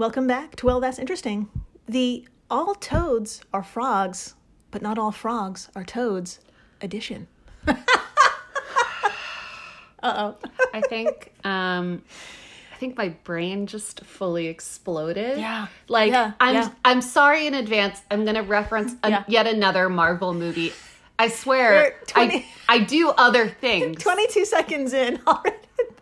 Welcome back to Well, That's Interesting. The All Toads Are Frogs, but Not All Frogs Are Toads edition. uh oh. I think um I think my brain just fully exploded. Yeah. Like Yeah, I'm yeah. I'm sorry in advance. I'm going to reference a, Yeah. yet another Marvel movie. I swear 20 I I do other things. 22 seconds in already.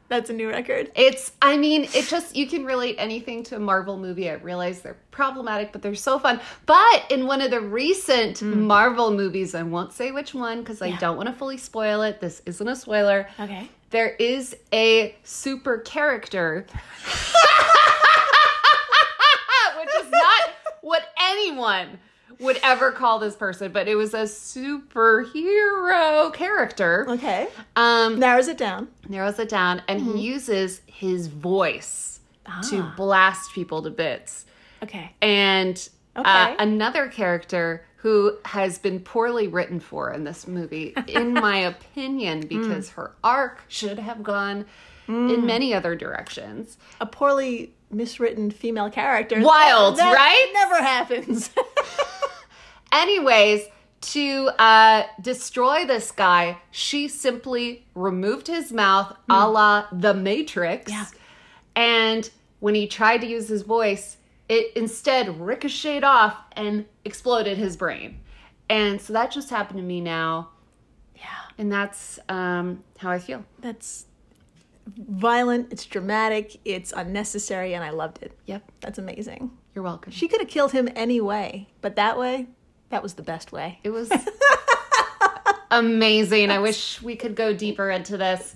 That's a new record. It's, I mean, it just, you can relate anything to a Marvel movie. I realize they're problematic, but they're so fun. But in one of the recent Marvel movies, I won't say which one because I Hmm. Don't want to fully spoil it. This isn't a spoiler. Okay. There is a super character, which is not what anyone would ever call this person, but it was a superhero character. Okay. Um, Narrows it down. narrows it down and Mm-hmm. he uses his voice to Ah. blast people to bits Okay. and uh, another character who has been poorly written for in this movie in my opinion Mm. because her arc should have gone in many other directions A poorly miswritten female character. Wild, That right? Never happens. anyways to uh, destroy this guy she simply removed his mouth a la the matrix Yeah. and when he tried to use his voice it instead ricocheted off and exploded his brain and so that just happened to me now yeah. and that's um, how i feel That's violent, it's dramatic, it's unnecessary, and I loved it. yep That's amazing. you're welcome She could have killed him any way, but that way, that was the best way. it was amazing i wish we could go deeper into this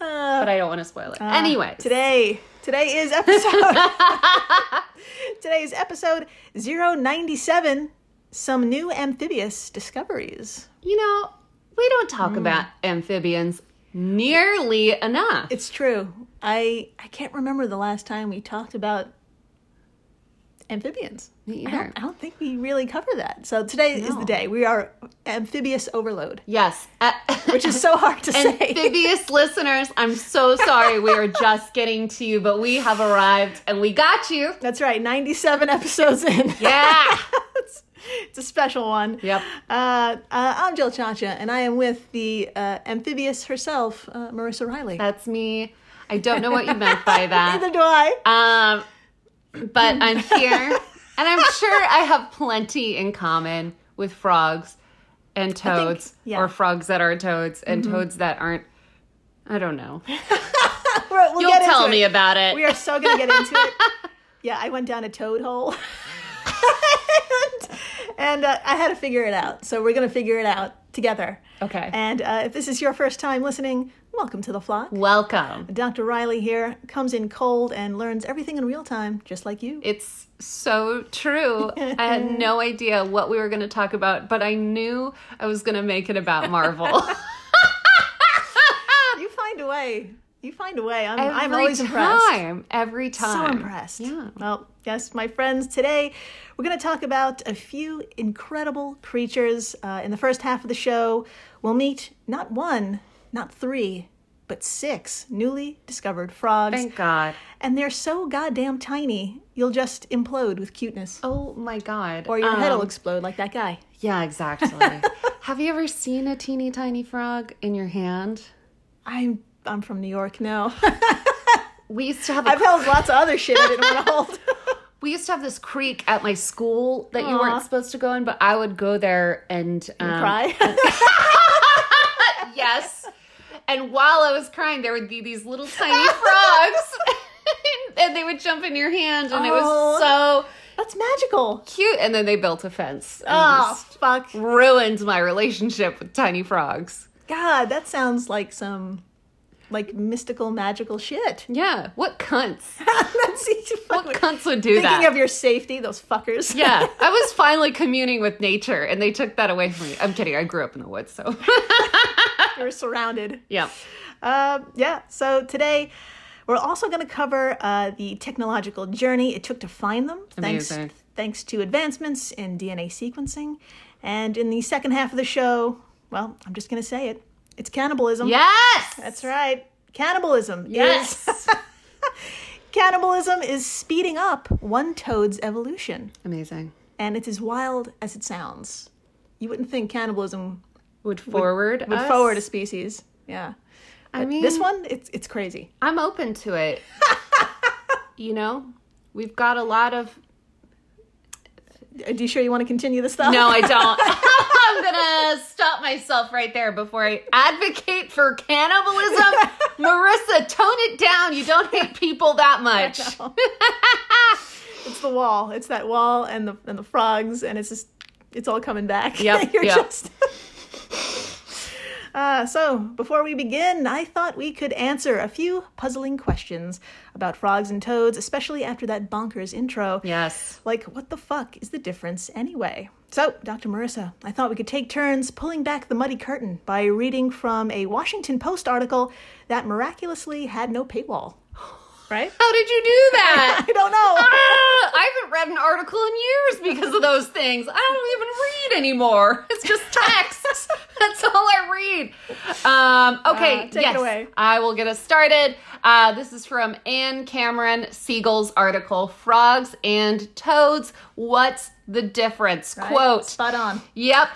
Uh, but i don't want to spoil it anyway Today, today is episode. today is episode 097. Some new amphibious discoveries. You know, we don't talk about amphibians nearly enough. It's true. I I can't remember the last time we talked about amphibians. Me I don't, I don't think we really cover that. So today is the day. We are amphibious overload, Yes. Uh, which is so hard to say. Amphibious listeners, I'm so sorry we are just getting to you, but we have arrived and we got you. That's right. 97 episodes in. Yeah. it's, it's a special one. Yep. Uh, uh, I'm Jill Chacha, and I am with the uh, amphibious herself, uh, Marissa Riley. That's me. I don't know what you meant by that. Neither do I. Um, but I'm here and I'm sure I have plenty in common with frogs and toads yeah. Mm-hmm. or frogs that are toads and toads that aren't. I don't know. We'll You'll get into tell it. me about it. We are so going to get into it. Yeah, I went down a toad hole. and and uh, I had to figure it out. So we're going to figure it out together. Okay. And uh, if this is your first time listening, welcome to the flock. Welcome. Dr. Riley here comes in cold and learns everything in real time, just like you. It's so true. I had no idea what we were going to talk about, but I knew I was going to make it about Marvel. You find a way. You find a way. I'm, every I'm always impressed. Every time. Every So impressed. Yeah. Well, yes, my friends, today we're going to talk about a few incredible creatures. Uh, in the first half of the show, we'll meet not one, not three, but six newly discovered frogs. Thank God. and they're so goddamn tiny, you'll just implode with cuteness. Oh my God. Or your head will Um, explode like that guy. Yeah, exactly. Have you ever seen a teeny tiny frog in your hand? I'm I'm from New York. No, We used to have I've held lots of other shit I didn't want to hold. we used to have this creek at my school that you weren't supposed to go in, but I would go there and um, Cry. yes. And while I was crying, there would be these little tiny frogs, and they would jump in your hand, and it was so That's magical. cute. And then they built a fence. Oh fuck. ruined my relationship with tiny frogs. God, that sounds like some like mystical magical shit. Yeah, what cunts? That's What cunts would do Thinking that? of your safety, those fuckers. yeah, I was finally communing with nature, and they took that away from me. I'm kidding. I grew up in the woods, so You're surrounded. yeah. Uh, yeah. So today, we're also going to cover uh, the technological journey it took to find them. Thanks, Amazing. thanks to advancements in DNA sequencing. And in the second half of the show, well, I'm just going to say it. It's cannibalism. Yes, That's right. Cannibalism. is- Yes. Cannibalism is speeding up one toad's evolution, Amazing. and it's as wild as it sounds. You wouldn't think cannibalism Would forward would us? forward a species. Yeah. I But mean, this one, it's it's crazy. I'm open to it. you know, we've got a lot of. Are you sure you want to continue this stuff? No, I don't. I'm gonna stop myself right there before I advocate for cannibalism. Marissa, tone it down. You don't hate people that much. it's the wall. It's that wall and the and the frogs, and it's just it's all coming back. Yep, You're yep. just. Uh, so, before we begin, I thought we could answer a few puzzling questions about frogs and toads, especially after that bonkers intro. Yes. Like, what the fuck is the difference anyway? So, Dr. Marissa, I thought we could take turns pulling back the muddy curtain by reading from a Washington Post article that miraculously had no paywall. Right? How did you do that? I don't know. Ah, I haven't read an article in years because of those things. I don't even read anymore. It's just text. That's all I read. Um, okay, Uh, take it yes, away. I will get us started. Uh, this is from Anne Cameron Siegel's article, "Frogs and Toads: What's the Difference?" Right? Quote. Spot on. Yep.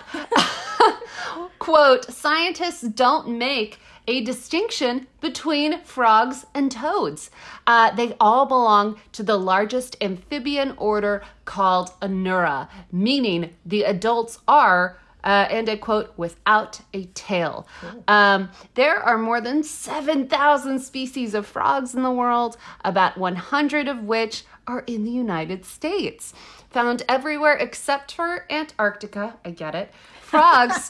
Quote Scientists don't make a distinction between frogs and toads. Uh, they all belong to the largest amphibian order called Anura, meaning the adults are. Uh, and I quote, without a tail. Um, there are more than 7,000 species of frogs in the world, about 100 of which are in the United States. Found everywhere except for Antarctica, I get it. Frogs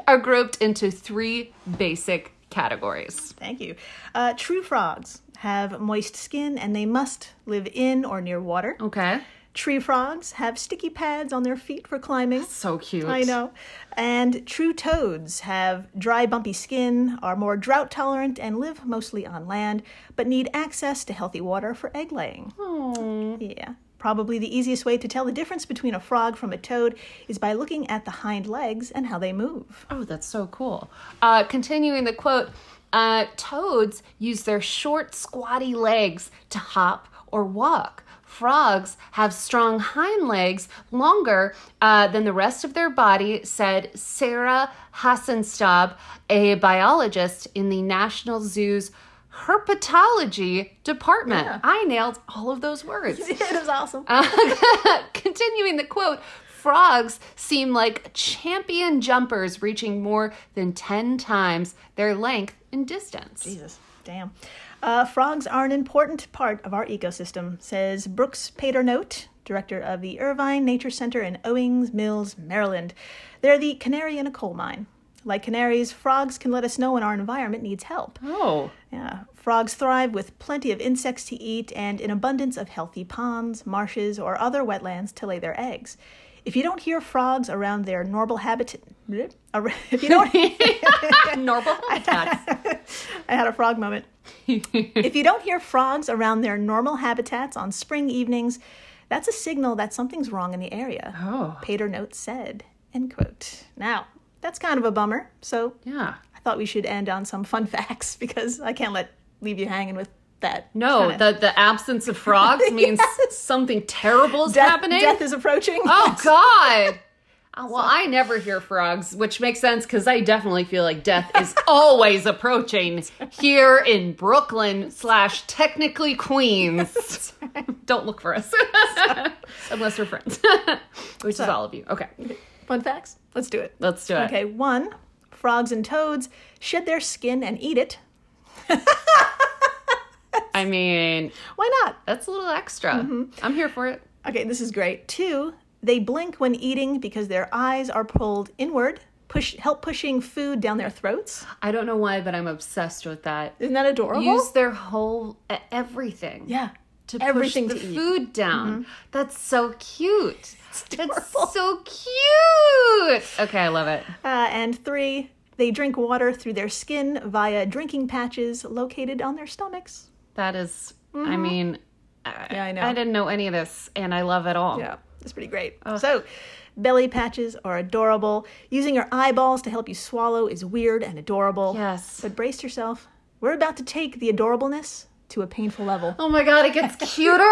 are grouped into three basic categories. Thank you. Uh, true frogs have moist skin and they must live in or near water. Okay. Tree frogs have sticky pads on their feet for climbing. So cute. I know. And true toads have dry, bumpy skin, are more drought tolerant, and live mostly on land, but need access to healthy water for egg laying. Oh. Yeah. Probably the easiest way to tell the difference between a frog from a toad is by looking at the hind legs and how they move. Oh, that's so cool. Uh, continuing the quote uh, Toads use their short, squatty legs to hop or walk. Frogs have strong hind legs, longer uh, than the rest of their body, said Sarah Hassenstab, a biologist in the National Zoo's herpetology department. Yeah. I nailed all of those words. it was awesome. Uh, continuing the quote, frogs seem like champion jumpers reaching more than 10 times their length in distance. Jesus, damn. Uh, frogs are an important part of our ecosystem, says Brooks Paternote, director of the Irvine Nature Center in Owings Mills, Maryland. They're the canary in a coal mine. Like canaries, frogs can let us know when our environment needs help. Oh, Yeah. Frogs thrive with plenty of insects to eat and an abundance of healthy ponds, marshes, or other wetlands to lay their eggs. If you don't hear frogs around their normal habitat, if you don't, normal habitats. I had a frog moment. if you don't hear frogs around their normal habitats on spring evenings, that's a signal that something's wrong in the area. Oh. Paternote said. End quote. Now, that's kind of a bummer, so Yeah. I thought we should end on some fun facts because I can't let leave you hanging with that. No, kinda- the, the absence of frogs means something terrible is death, happening. death is approaching. Oh God. Uh, Well, I never hear frogs, which makes sense because I definitely feel like death is always approaching here in Brooklyn slash technically Queens. Don't look for us unless we're friends, which is all of you. Okay, Fun facts? Let's do it. let's do it. Okay, one, frogs and toads shed their skin and eat it. I mean, Why not? that's a little extra. Mm-hmm. I'm here for it. Okay, this is great. Two, they blink when eating because their eyes are pulled inward, push help pushing food down their throats. I don't know why, but I'm obsessed with that. Isn't that adorable? Use their whole everything. yeah. To Everything push the to food down. That's so cute. That's so cute. Okay, I love it. Uh, and three, they drink water through their skin via drinking patches located on their stomachs. That is, I mean, I, Mm-hmm. Yeah, I know. I didn't know any of this, and I love it all. Yeah, it's pretty great. So, belly patches are adorable. Using your eyeballs to help you swallow is weird and adorable. Yes. But brace yourself. We're about to take the adorableness to a painful level. Oh my god, it gets cuter.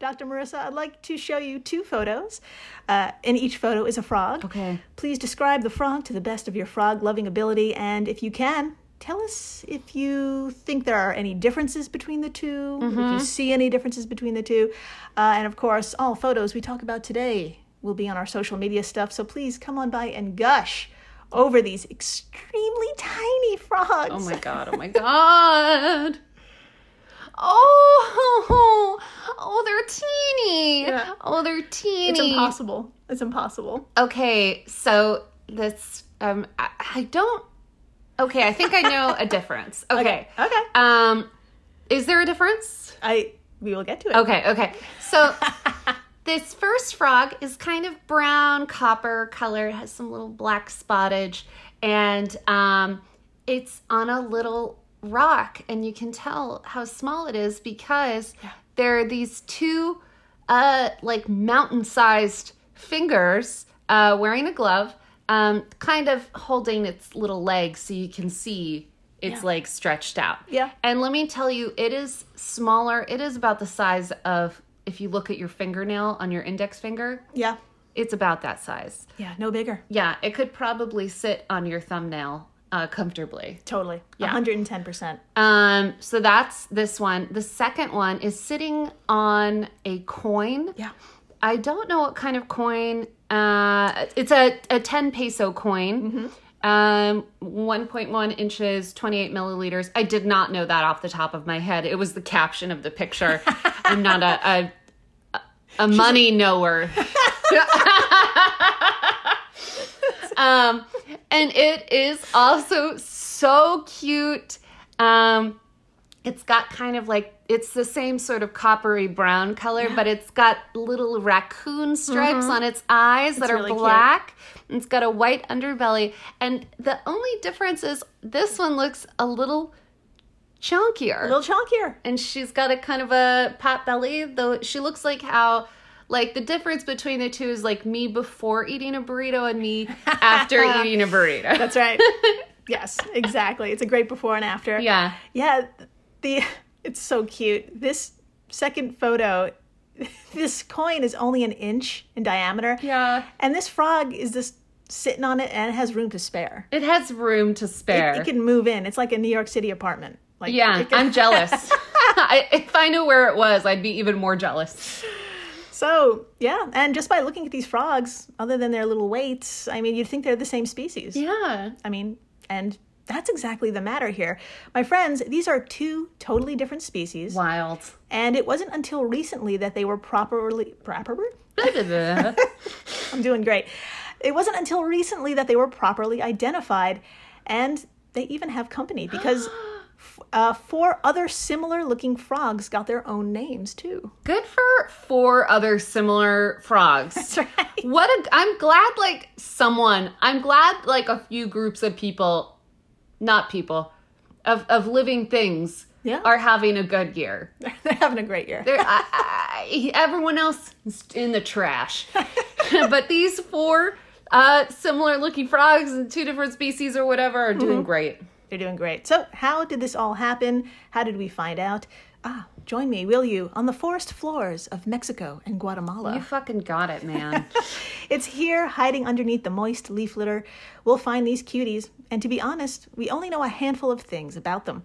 Dr. Marissa, I'd like to show you two photos. Uh, in each photo is a frog. Okay. Please describe the frog to the best of your frog loving ability, and if you can, tell us if you think there are any differences between the 2 if you see any differences between the two. Uh, and of course, all photos we talk about today will be on our social media stuff, so please come on by and gush over these extremely tiny frogs. Oh my god, oh my god. Oh, oh, they're teeny. Yeah. Oh, they're teeny. It's impossible. It's impossible. Okay, so this um I, I don't Okay, I think I know a difference. Okay. Okay. Um is there a difference? I we will get to it. Okay, okay. So this first frog is kind of brown copper color, it has some little black spottage, and um, it's on a little rock, and you can tell how small it is because there are these two uh, like mountain-sized fingers uh, wearing a glove, um, kind of holding its little legs so you can see its Yeah. legs stretched out. Yeah. And let me tell you, it is smaller. It is about the size of if you look at your fingernail on your index finger, Yeah. it's about that size. Yeah, no bigger. Yeah, it could probably sit on your thumbnail uh, comfortably. Totally. Yeah. 110%. Um, so that's this one. The second one is sitting on a coin. Yeah. I don't know what kind of coin. Uh, it's a, a 10 peso coin. Um, 1.1 inches, 28 milliliters. I did not know that off the top of my head. It was the caption of the picture. I'm not a, a, a money knower. um, and it is also so cute. Um, it's got kind of like it's the same sort of coppery brown color, but it's got little raccoon stripes mm-hmm. on its eyes that are really black. It's got a white underbelly, and the only difference is this one looks a little chunkier A little chunkier. and she's got a kind of a pot belly though she looks like how like the difference between the two is like me before eating a burrito and me after eating a burrito That's right. yes, exactly. It's a great before and after. yeah Yeah, the it's so cute. This second photo, this coin is only an inch in diameter. yeah And this frog is just sitting on it and it has room to spare. it has room to spare it can move in. It's like a New York City apartment. Like yeah can- i'm jealous I, if i knew where it was i'd be even more jealous So yeah, and just by looking at these frogs, other than their little weights, I mean, you'd think they're the same species. yeah I mean, and that's exactly the matter here. My friends, these are two totally different species, wild and it wasn't until recently that they were properly proper. I'm doing great. It wasn't until recently that they were properly identified, and they even have company because uh, four other similar-looking frogs got their own names too. good for four other similar frogs That's right. What a I'm glad like someone I'm glad like a few groups of people not people of of living things Yeah. are having a good year. They're having a great year. They're, I, I, everyone else is in the trash. but these four uh similar looking frogs in two different species or whatever are doing great. They're doing great. So, how did this all happen? How did we find out? Ah, join me, will you, on the forest floors of Mexico and Guatemala. You fucking got it, man. It's here, hiding underneath the moist leaf litter. We'll find these cuties, and to be honest, we only know a handful of things about them.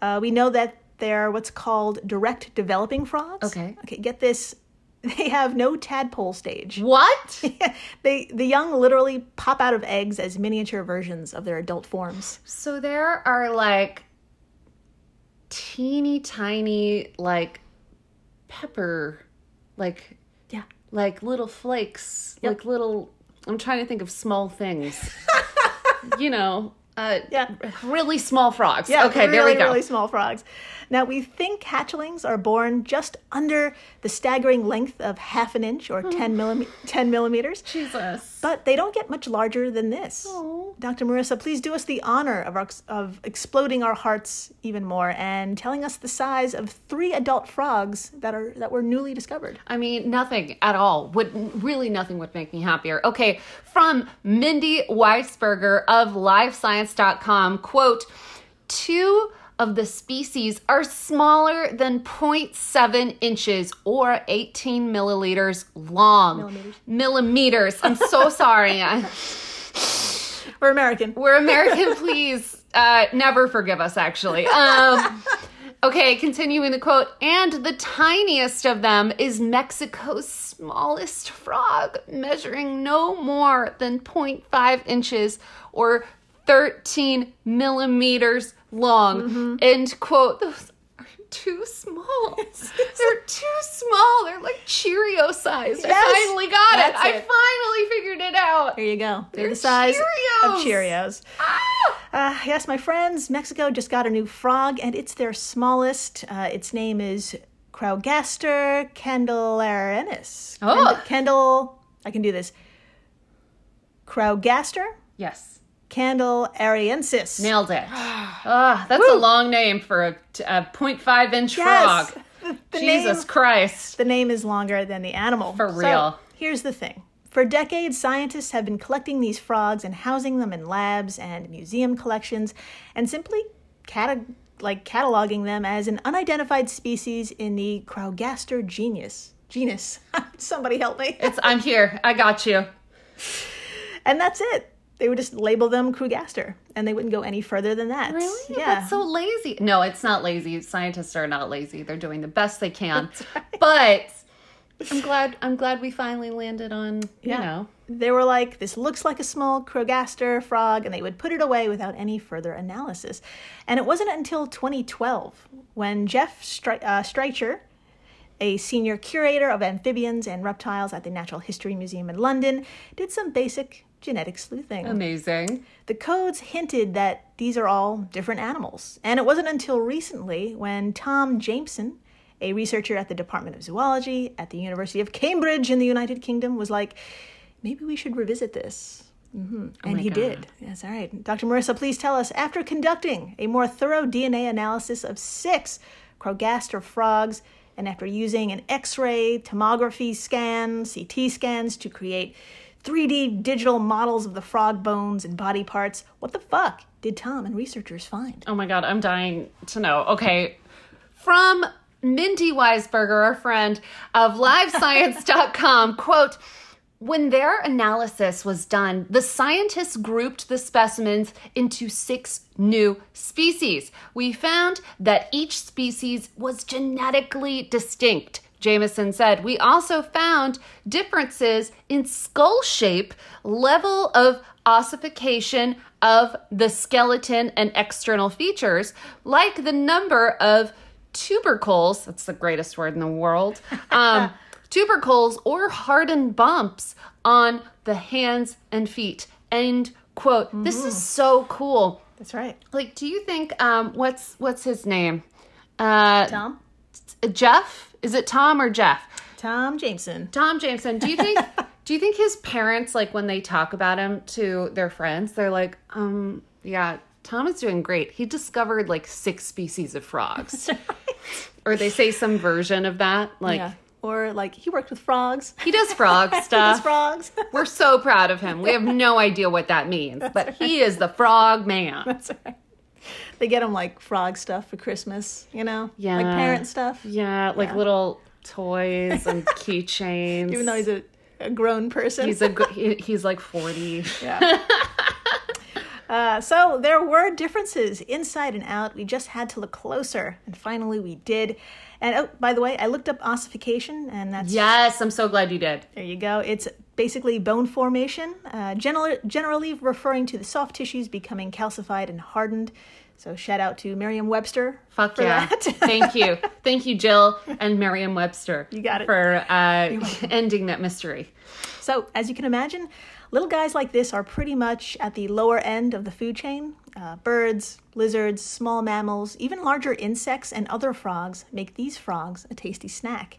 Uh, we know that they're what's called direct developing frogs. Okay. Okay, get this. They have no tadpole stage. what? they the young literally pop out of eggs as miniature versions of their adult forms. So there are like teeny tiny like pepper like Yeah. like little flakes, Yep. like little I'm trying to think of small things. you know, uh Yeah. really small frogs. Yeah, okay, really, there we go. really small frogs. Now we think hatchlings are born just under the staggering length of half an inch or 10, millim- 10 millimeters, Jesus. But they don't get much larger than this. Oh. Dr. Marissa, please do us the honor of, our, of exploding our hearts even more and telling us the size of three adult frogs that are that were newly discovered. I mean, nothing at all. Would really nothing would make me happier. Okay, from Mindy Weisberger of LiveScience.com, quote, two of the species are smaller than 0.7 inches or 18 milliliters long. Millimeters. Millimeters. I'm so sorry. We're American. We're American, please. Uh, never forgive us, actually. Um, okay, continuing the quote. And the tiniest of them is Mexico's smallest frog, measuring no more than 0.5 inches or 13 millimeters long. End quote. Those are too small. They're too small. They're like Cheerio sized. Yes, I finally got it. that's I finally figured it out. There you go. They're, They're the size of Cheerios. Cheerios. Ah! Uh, yes, my friends, Mexico just got a new frog, and it's their smallest. Uh, its name is Craugaster candelarensis. Oh. Kendall, I can do this. Craugaster Yes. Candelariensis. Nailed it. Ah, that's a long name for a 0.5 inch Yes. frog. The, Jesus name, Christ. the name is longer than the animal. For So, real. here's the thing. For decades, scientists have been collecting these frogs and housing them in labs and museum collections, and simply cata- like cataloging them as an unidentified species in the Craugaster genus. Genus. Somebody help me. It's I'm here. I got you. And that's it. They would just label them Craugaster, and they wouldn't go any further than that. Really? Yeah. That's so lazy. No, it's not lazy. Scientists are not lazy. They're doing the best they can. But I'm glad I'm glad we finally landed on, you know. They were like, this looks like a small Craugaster frog, and they would put it away without any further analysis. And it wasn't until 2012 when Jeff Stri- uh, Streicher, a senior curator of amphibians and reptiles at the Natural History Museum in London, did some basic genetic sleuthing. Amazing. The codes hinted that these are all different animals. And it wasn't until recently when Tom Jameson, a researcher at the Department of Zoology at the University of Cambridge in the United Kingdom, was like, maybe we should revisit this. hmm and my he God. did. Yes, all right. Dr. Marissa, please tell us after conducting a more thorough DNA analysis of six Craugaster frogs, and after using an X ray, tomography scan, CT scans to create 3D digital models of the frog bones and body parts, what the fuck did Tom and researchers find? Oh my god, I'm dying to know. Okay. From Mindy Weisberger, our friend of livescience.com, quote, when their analysis was done, the scientists grouped the specimens into six new species. We found that each species was genetically distinct. Jameson said, We also found differences in skull shape, level of ossification of the skeleton, and external features, like the number of tubercles that's the greatest word in the world um, tubercles or hardened bumps on the hands and feet end quote this is so cool That's right. like do you think um what's what's his name uh Tom? Jeff is it tom or jeff Tom Jameson. tom jameson do you think do you think his parents like when they talk about him to their friends they're like um yeah tom is doing great he discovered like six species of frogs or they say some version of that like yeah. Or like he worked with frogs. he does frog He does stuff frogs. we're so proud of him we have no idea what that means but he is the frog man That's right. They get him like frog stuff for Christmas, you know? Yeah. Like parent stuff. yeah like Yeah. little toys and keychains Even though he's a, a grown person. he's a he, he's like 40 Yeah. Uh, so there were differences inside and out. We just had to look closer, and finally we did. And oh, by the way, I looked up ossification, and that's yes i'm so glad you did there you go. It's basically bone formation, uh, generally, generally referring to the soft tissues becoming calcified and hardened. So shout out to Merriam-Webster Fuck yeah. that. Thank you. Thank you, Jill and Merriam Webster. You got it. For uh, ending that mystery. So, as you can imagine, little guys like this are pretty much at the lower end of the food chain. Uh, birds, lizards, small mammals, even larger insects and other frogs make these frogs a tasty snack.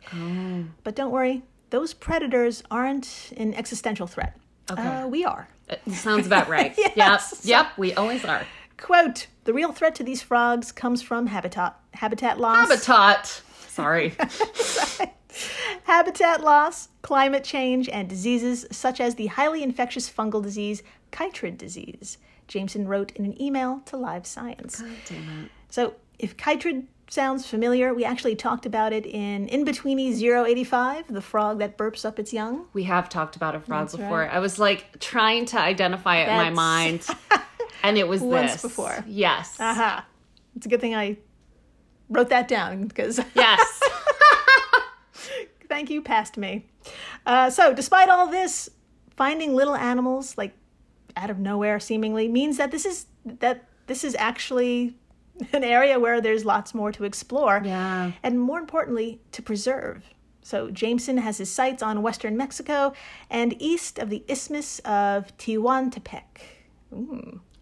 But don't worry, those predators aren't an existential threat. Okay. Uh, we are. It sounds about right. Yes. Yep. Yep. We always are. Quote The real threat to these frogs comes from habitat, habitat loss. Habitat. Sorry. habitat loss, climate change, and diseases such as the highly infectious fungal disease chytrid disease. Jameson wrote in an email to Live Science. Damn it. So, if chytrid sounds familiar, we actually talked about it in In Betweeny 085, the frog that burps up its young. We have talked about a frog That's before. right. I was like trying to identify it in my mind, and it was Once this. before. Yes. Aha. It's a good thing I wrote that down because Yes. thank you, past me. Uh, so, despite all this, finding little animals like out of nowhere seemingly means that this is that this is actually an area where there's lots more to explore. Yeah. And more importantly, to preserve. So Jameson has his sights on western Mexico and east of the Isthmus of Tehuantepec.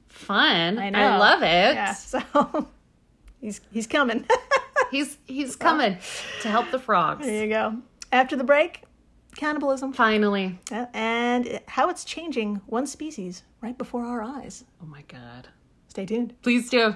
Fun. I know. love it. Yeah, so he's he's coming. He's he's coming to help the frogs. there you go. After the break, cannibalism Finally. and how it's changing one species right before our eyes. Oh my god. Stay tuned. Please do.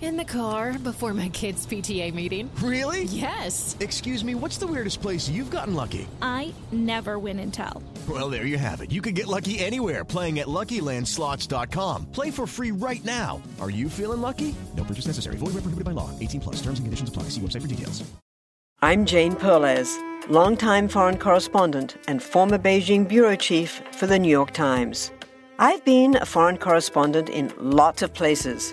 In the car before my kids' PTA meeting. Really? Yes. Excuse me, what's the weirdest place you've gotten lucky? I never win and tell. Well, there you have it. You can get lucky anywhere playing at LuckyLandSlots.com. Play for free right now. Are you feeling lucky? No purchase necessary. Void where prohibited by law. 18 plus. Terms and conditions apply. See website for details. I'm Jane Perlez, longtime foreign correspondent and former Beijing bureau chief for the New York Times. I've been a foreign correspondent in lots of places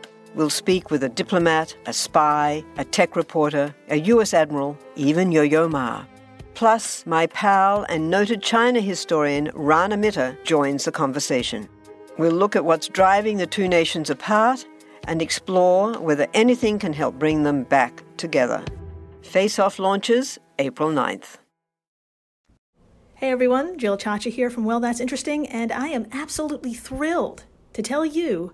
We'll speak with a diplomat, a spy, a tech reporter, a US admiral, even Yo Yo Ma. Plus, my pal and noted China historian Rana Mitter joins the conversation. We'll look at what's driving the two nations apart and explore whether anything can help bring them back together. Face Off launches April 9th. Hey everyone, Jill Chacha here from Well That's Interesting, and I am absolutely thrilled to tell you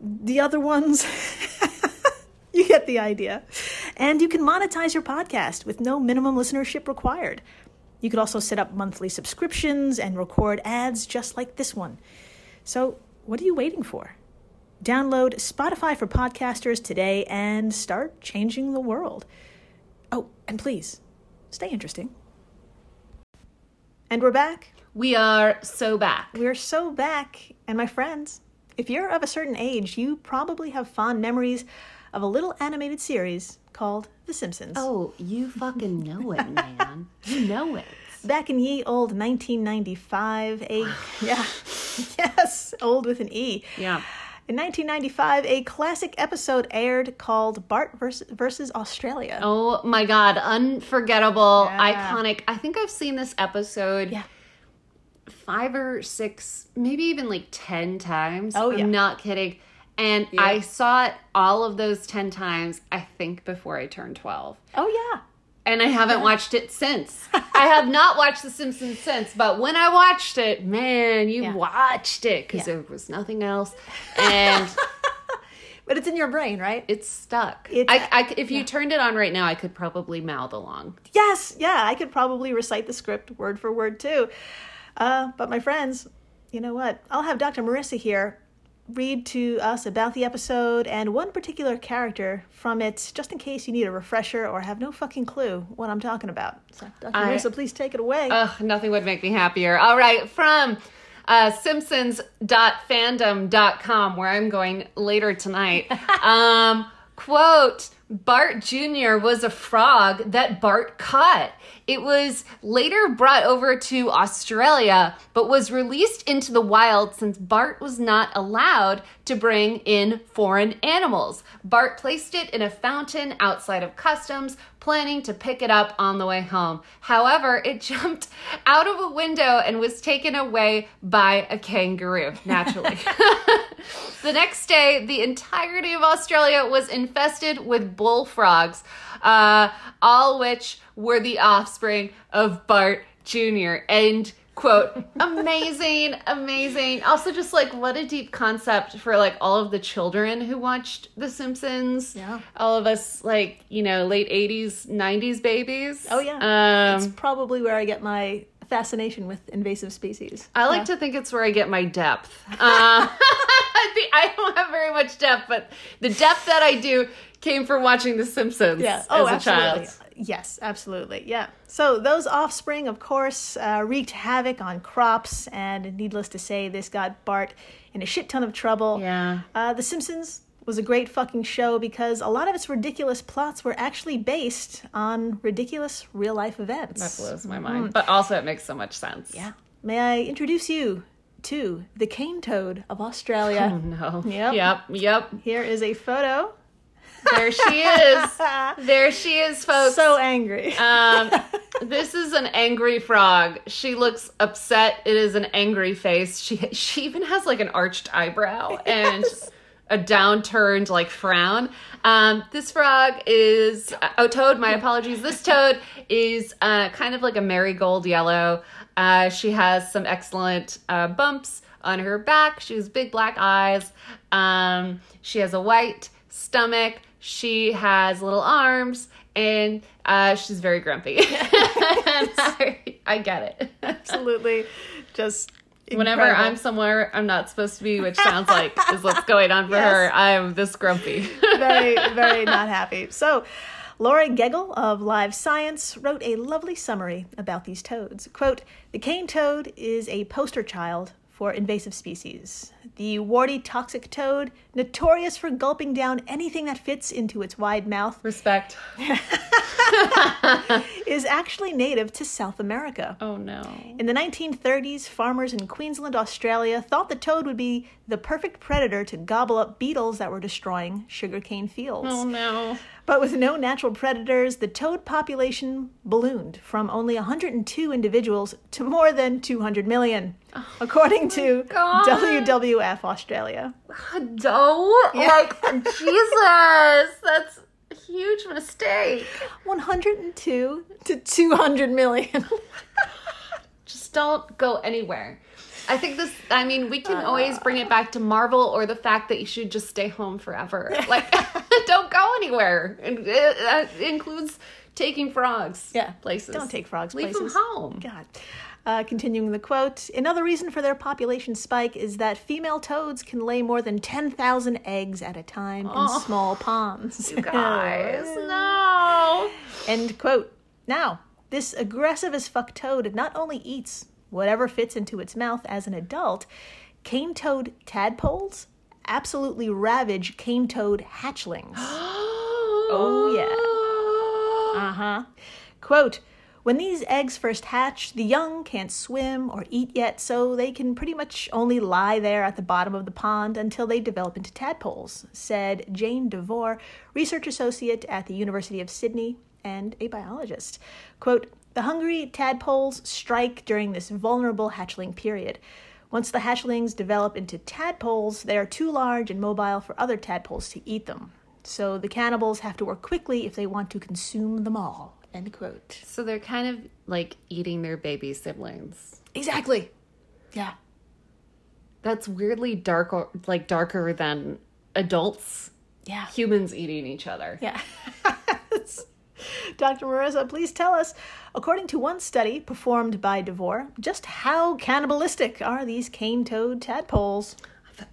the other ones. you get the idea. And you can monetize your podcast with no minimum listenership required. You could also set up monthly subscriptions and record ads just like this one. So, what are you waiting for? Download Spotify for podcasters today and start changing the world. Oh, and please, stay interesting. And we're back. We are so back. We're so back. And my friends, if you're of a certain age, you probably have fond memories of a little animated series called The Simpsons. Oh, you fucking know it, man. you know it. Back in ye old 1995, a yeah, yes, old with an E. Yeah. In 1995, a classic episode aired called Bart vers- versus Australia. Oh my god, unforgettable, Yeah. iconic. I think I've seen this episode Yeah. Five or six, maybe even like 10 times. Oh, yeah. I'm not kidding. And I saw it all of those 10 times, I think, before I turned 12. Oh yeah. And I haven't watched it since. I have not watched The Simpsons since, but when I watched it, man, you Yeah. watched it because Yeah. there was nothing else. And But it's in your brain, right? it's stuck. It's- I, I, if you turned it on right now, I could probably mouth along. Yes, yeah, I could probably recite the script word for word too. Uh, but my friends, you know what? I'll have Dr. Marissa here read to us about the episode and one particular character from it, just in case you need a refresher or have no fucking clue what I'm talking about. So, Dr. I- Marissa, please take it away. Ugh, nothing would make me happier. All right, from uh, simpsons.fandom.com, where I'm going later tonight. um, quote, Bart Jr. was a frog that Bart caught. It was later brought over to Australia, but was released into the wild since Bart was not allowed to bring in foreign animals. Bart placed it in a fountain outside of customs, planning to pick it up on the way home. However, it jumped out of a window and was taken away by a kangaroo, naturally. the next day, the entirety of Australia was infested with bullfrogs, uh, all which were the offspring of Bart Jr. And quote amazing amazing also just like what a deep concept for like all of the children who watched the simpsons Yeah. all of us like you know late 80s 90s babies Oh yeah, um it's probably where I get my fascination with invasive species. I like to think it's where I get my depth. Uh, I think- I don't have very much depth, but the depth that I do came from watching The Simpsons Yeah. as Oh, a absolutely. child. Yes, absolutely. Yeah. So those offspring, of course, uh, wreaked havoc on crops, and needless to say, this got Bart in a shit ton of trouble. Yeah. Uh, the Simpsons was a great fucking show because a lot of its ridiculous plots were actually based on ridiculous real life events. That blows my mind. But also, it makes so much sense. Mm-hmm. Yeah. May I introduce you to the cane toad of Australia? Oh, no. Yep. Yep. Yep. Here is a photo. There she is. there she is, folks. So angry. Um, this is an angry frog. She looks upset. It is an angry face. She she even has like an arched eyebrow and a downturned like frown. Um, this frog is oh toad. My apologies. This toad is uh, kind of like a marigold yellow. Uh, she has some excellent uh, bumps on her back. She has big black eyes. Um, she has a white stomach. She has little arms, and uh, she's very grumpy. I, I get it. Absolutely. Just. Whenever incredible. I'm somewhere I'm not supposed to be, which sounds like is what's going on for her, I'm this grumpy. very, very not happy. So, Laura Geggel of Live Science wrote a lovely summary about these toads. Quote The cane toad is a poster child for invasive species. The warty toxic toad, notorious for gulping down anything that fits into its wide mouth, Respect. is actually native to South America. Oh no. In the 1930s, farmers in Queensland, Australia thought the toad would be the perfect predator to gobble up beetles that were destroying sugarcane fields. Oh no. But with no natural predators, the toad population ballooned from only 102 individuals to more than 200 million, oh according to God. WWF Australia. Don't like Jesus. That's a huge mistake. 102 to 200 million. Just don't go anywhere. I think this. I mean, we can always bring it back to Marvel or the fact that you should just stay home forever. Like, don't go anywhere. And uh, that includes taking frogs. Yeah, places. Don't take frogs Leave places. them home. God. Uh, continuing the quote, another reason for their population spike is that female toads can lay more than 10,000 eggs at a time in small ponds. You Guys, no. End quote. Now, this aggressive as fuck toad not only eats whatever fits into its mouth as an adult, cane toad tadpoles absolutely ravage cane toad hatchlings. oh yeah. Uh huh. Quote When these eggs first hatch, the young can't swim or eat yet, so they can pretty much only lie there at the bottom of the pond until they develop into tadpoles, said Jane DeVore, research associate at the University of Sydney and a biologist. Quote The hungry tadpoles strike during this vulnerable hatchling period. Once the hatchlings develop into tadpoles, they are too large and mobile for other tadpoles to eat them. So the cannibals have to work quickly if they want to consume them all. End quote. So they're kind of like eating their baby siblings. Exactly. Yeah. That's weirdly darker, like darker than adults, Yeah. humans eating each other. Yeah. Dr. Marissa, please tell us, according to one study performed by DeVore, just how cannibalistic are these cane toad tadpoles?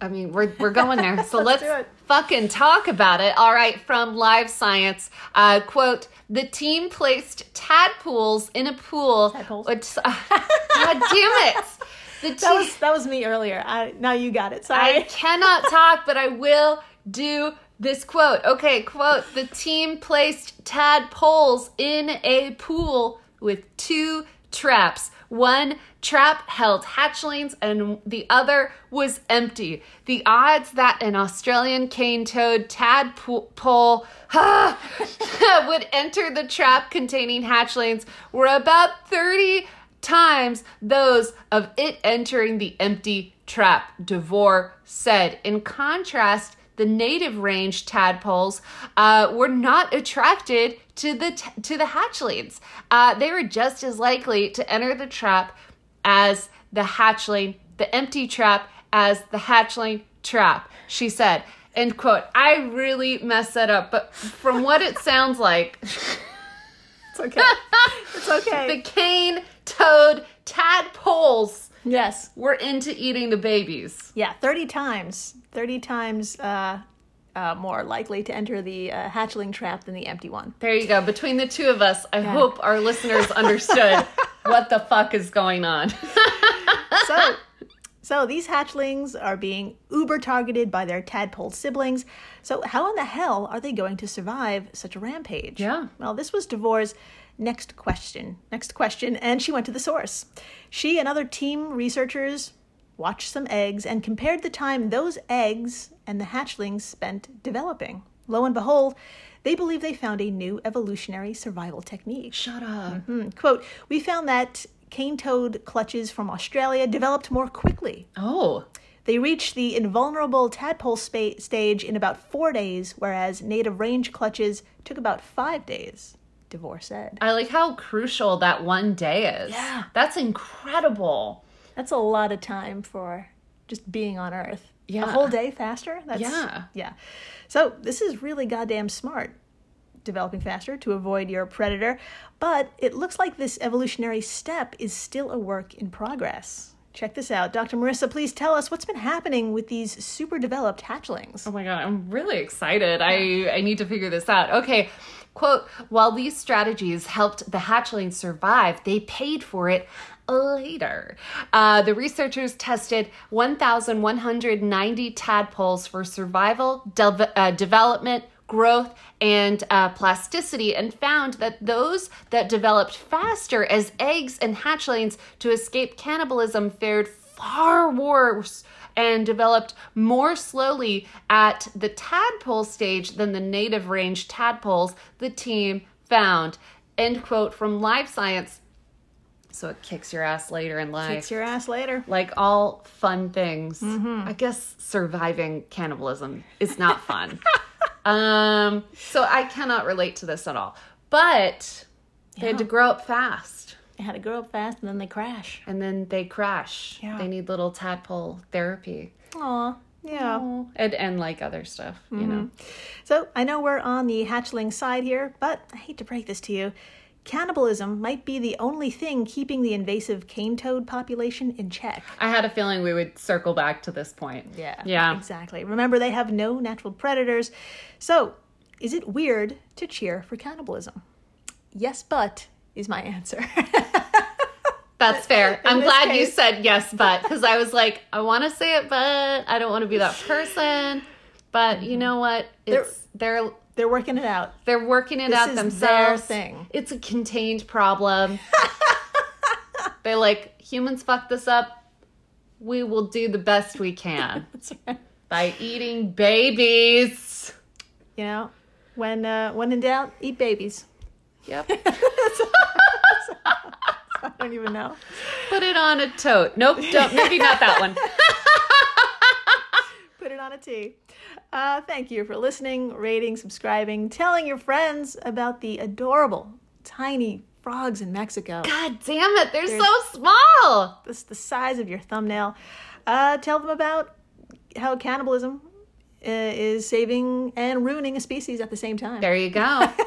I mean, we're, we're going there. So let's, it. fucking talk about it. All right, from Live Science, uh, quote, the team placed tadpoles in a pool. Tadpoles. Which, uh, God damn it. The That was that was me earlier. I, now you got it. Sorry. I cannot talk, but I will do this quote. Okay, quote, the team placed tadpoles in a pool with two traps. One trap held hatchlings and the other was empty. The odds that an Australian cane toad tadpole would enter the trap containing hatchlings were about 30 times those of it entering the empty trap, DeVore said. In contrast, the native range tadpoles uh, were not attracted to the t- to the hatchlings. Uh, they were just as likely to enter the trap as the hatchling, the empty trap as the hatchling trap. She said. End quote. I really messed that up, but from what it sounds like, It's okay. it's okay. the cane toad tadpoles yes. We're into eating the babies. Yeah, 30 times. 30 times uh, uh, more likely to enter the uh, hatchling trap than the empty one. There you go. Between the two of us, I hope our listeners understood what the fuck is going on. So, so these hatchlings are being uber targeted by their tadpole siblings. So how in the hell are they going to survive such a rampage? Yeah. Well, this was DeVore's next question. Next question, and she went to the source. She and other team researchers watched some eggs and compared the time those eggs and the hatchlings spent developing. Lo and behold, they believe they found a new evolutionary survival technique. Shut up. Hmm. Quote, we found that cane toad clutches from Australia developed more quickly. Oh, They reached the invulnerable tadpole spa- stage in about four days, whereas native range clutches took about five days, DeVore said. I like how crucial that one day is. Yeah. That's incredible. That's a lot of time for just being on Earth. Yeah. A whole day faster? That's, Yeah. Yeah. So this is really goddamn smart. Developing faster to avoid your predator. But it looks like this evolutionary step is still a work in progress. Check this out. Dr. Marissa, please tell us what's been happening with these super developed hatchlings. Oh my god, I'm really excited. I I need to figure this out. Okay. Quote, while these strategies helped the hatchling survive, they paid for it later. Uh, the researchers tested 1,190 tadpoles for survival, dev- uh, development, growth, and uh, plasticity, and found that those that developed faster as eggs and hatchlings to escape cannibalism fared far worse and developed more slowly at the tadpole stage than the native range tadpoles the team found. End quote from Live Science. So it kicks your ass later in life. Kicks your ass later. like all fun things. Mm-hmm. I guess surviving cannibalism is not fun. um, so I cannot relate to this at all. But they had to grow up fast They had to grow up fast and then they crash. and then they crash. Yeah. They need little tadpole therapy. Aw, yeah. And and like other stuff, you Mm-hmm. know. So I know we're on the hatchling side here, but I hate to break this to you. Cannibalism might be the only thing keeping the invasive cane toad population in check. I had a feeling we would circle back to this point. Yeah. Yeah. Exactly. Remember, they have no natural predators. So, is it weird to cheer for cannibalism? Yes, but is my answer. That's fair. I'm glad you said yes, but because I was like, I want to say it, but I don't want to be that person. But you know what? It's they're They're working it out. they're working it This out themselves. thing. It's a contained problem. They're like humans fuck this up. We will do the best we can right. by eating babies. You know, when uh, when in doubt, eat babies. Yep. I don't even know. Put it on a tote. Nope. Don't. Maybe not that one. Put it on a T. Uh, thank you for listening, rating, subscribing, telling your friends about the adorable tiny frogs in Mexico. God damn it! They're so small. This the size of your thumbnail. Uh, tell them about how cannibalism uh, is saving and ruining a species at the same time. There you go.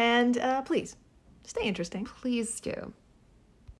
And uh, please stay interesting. Please do.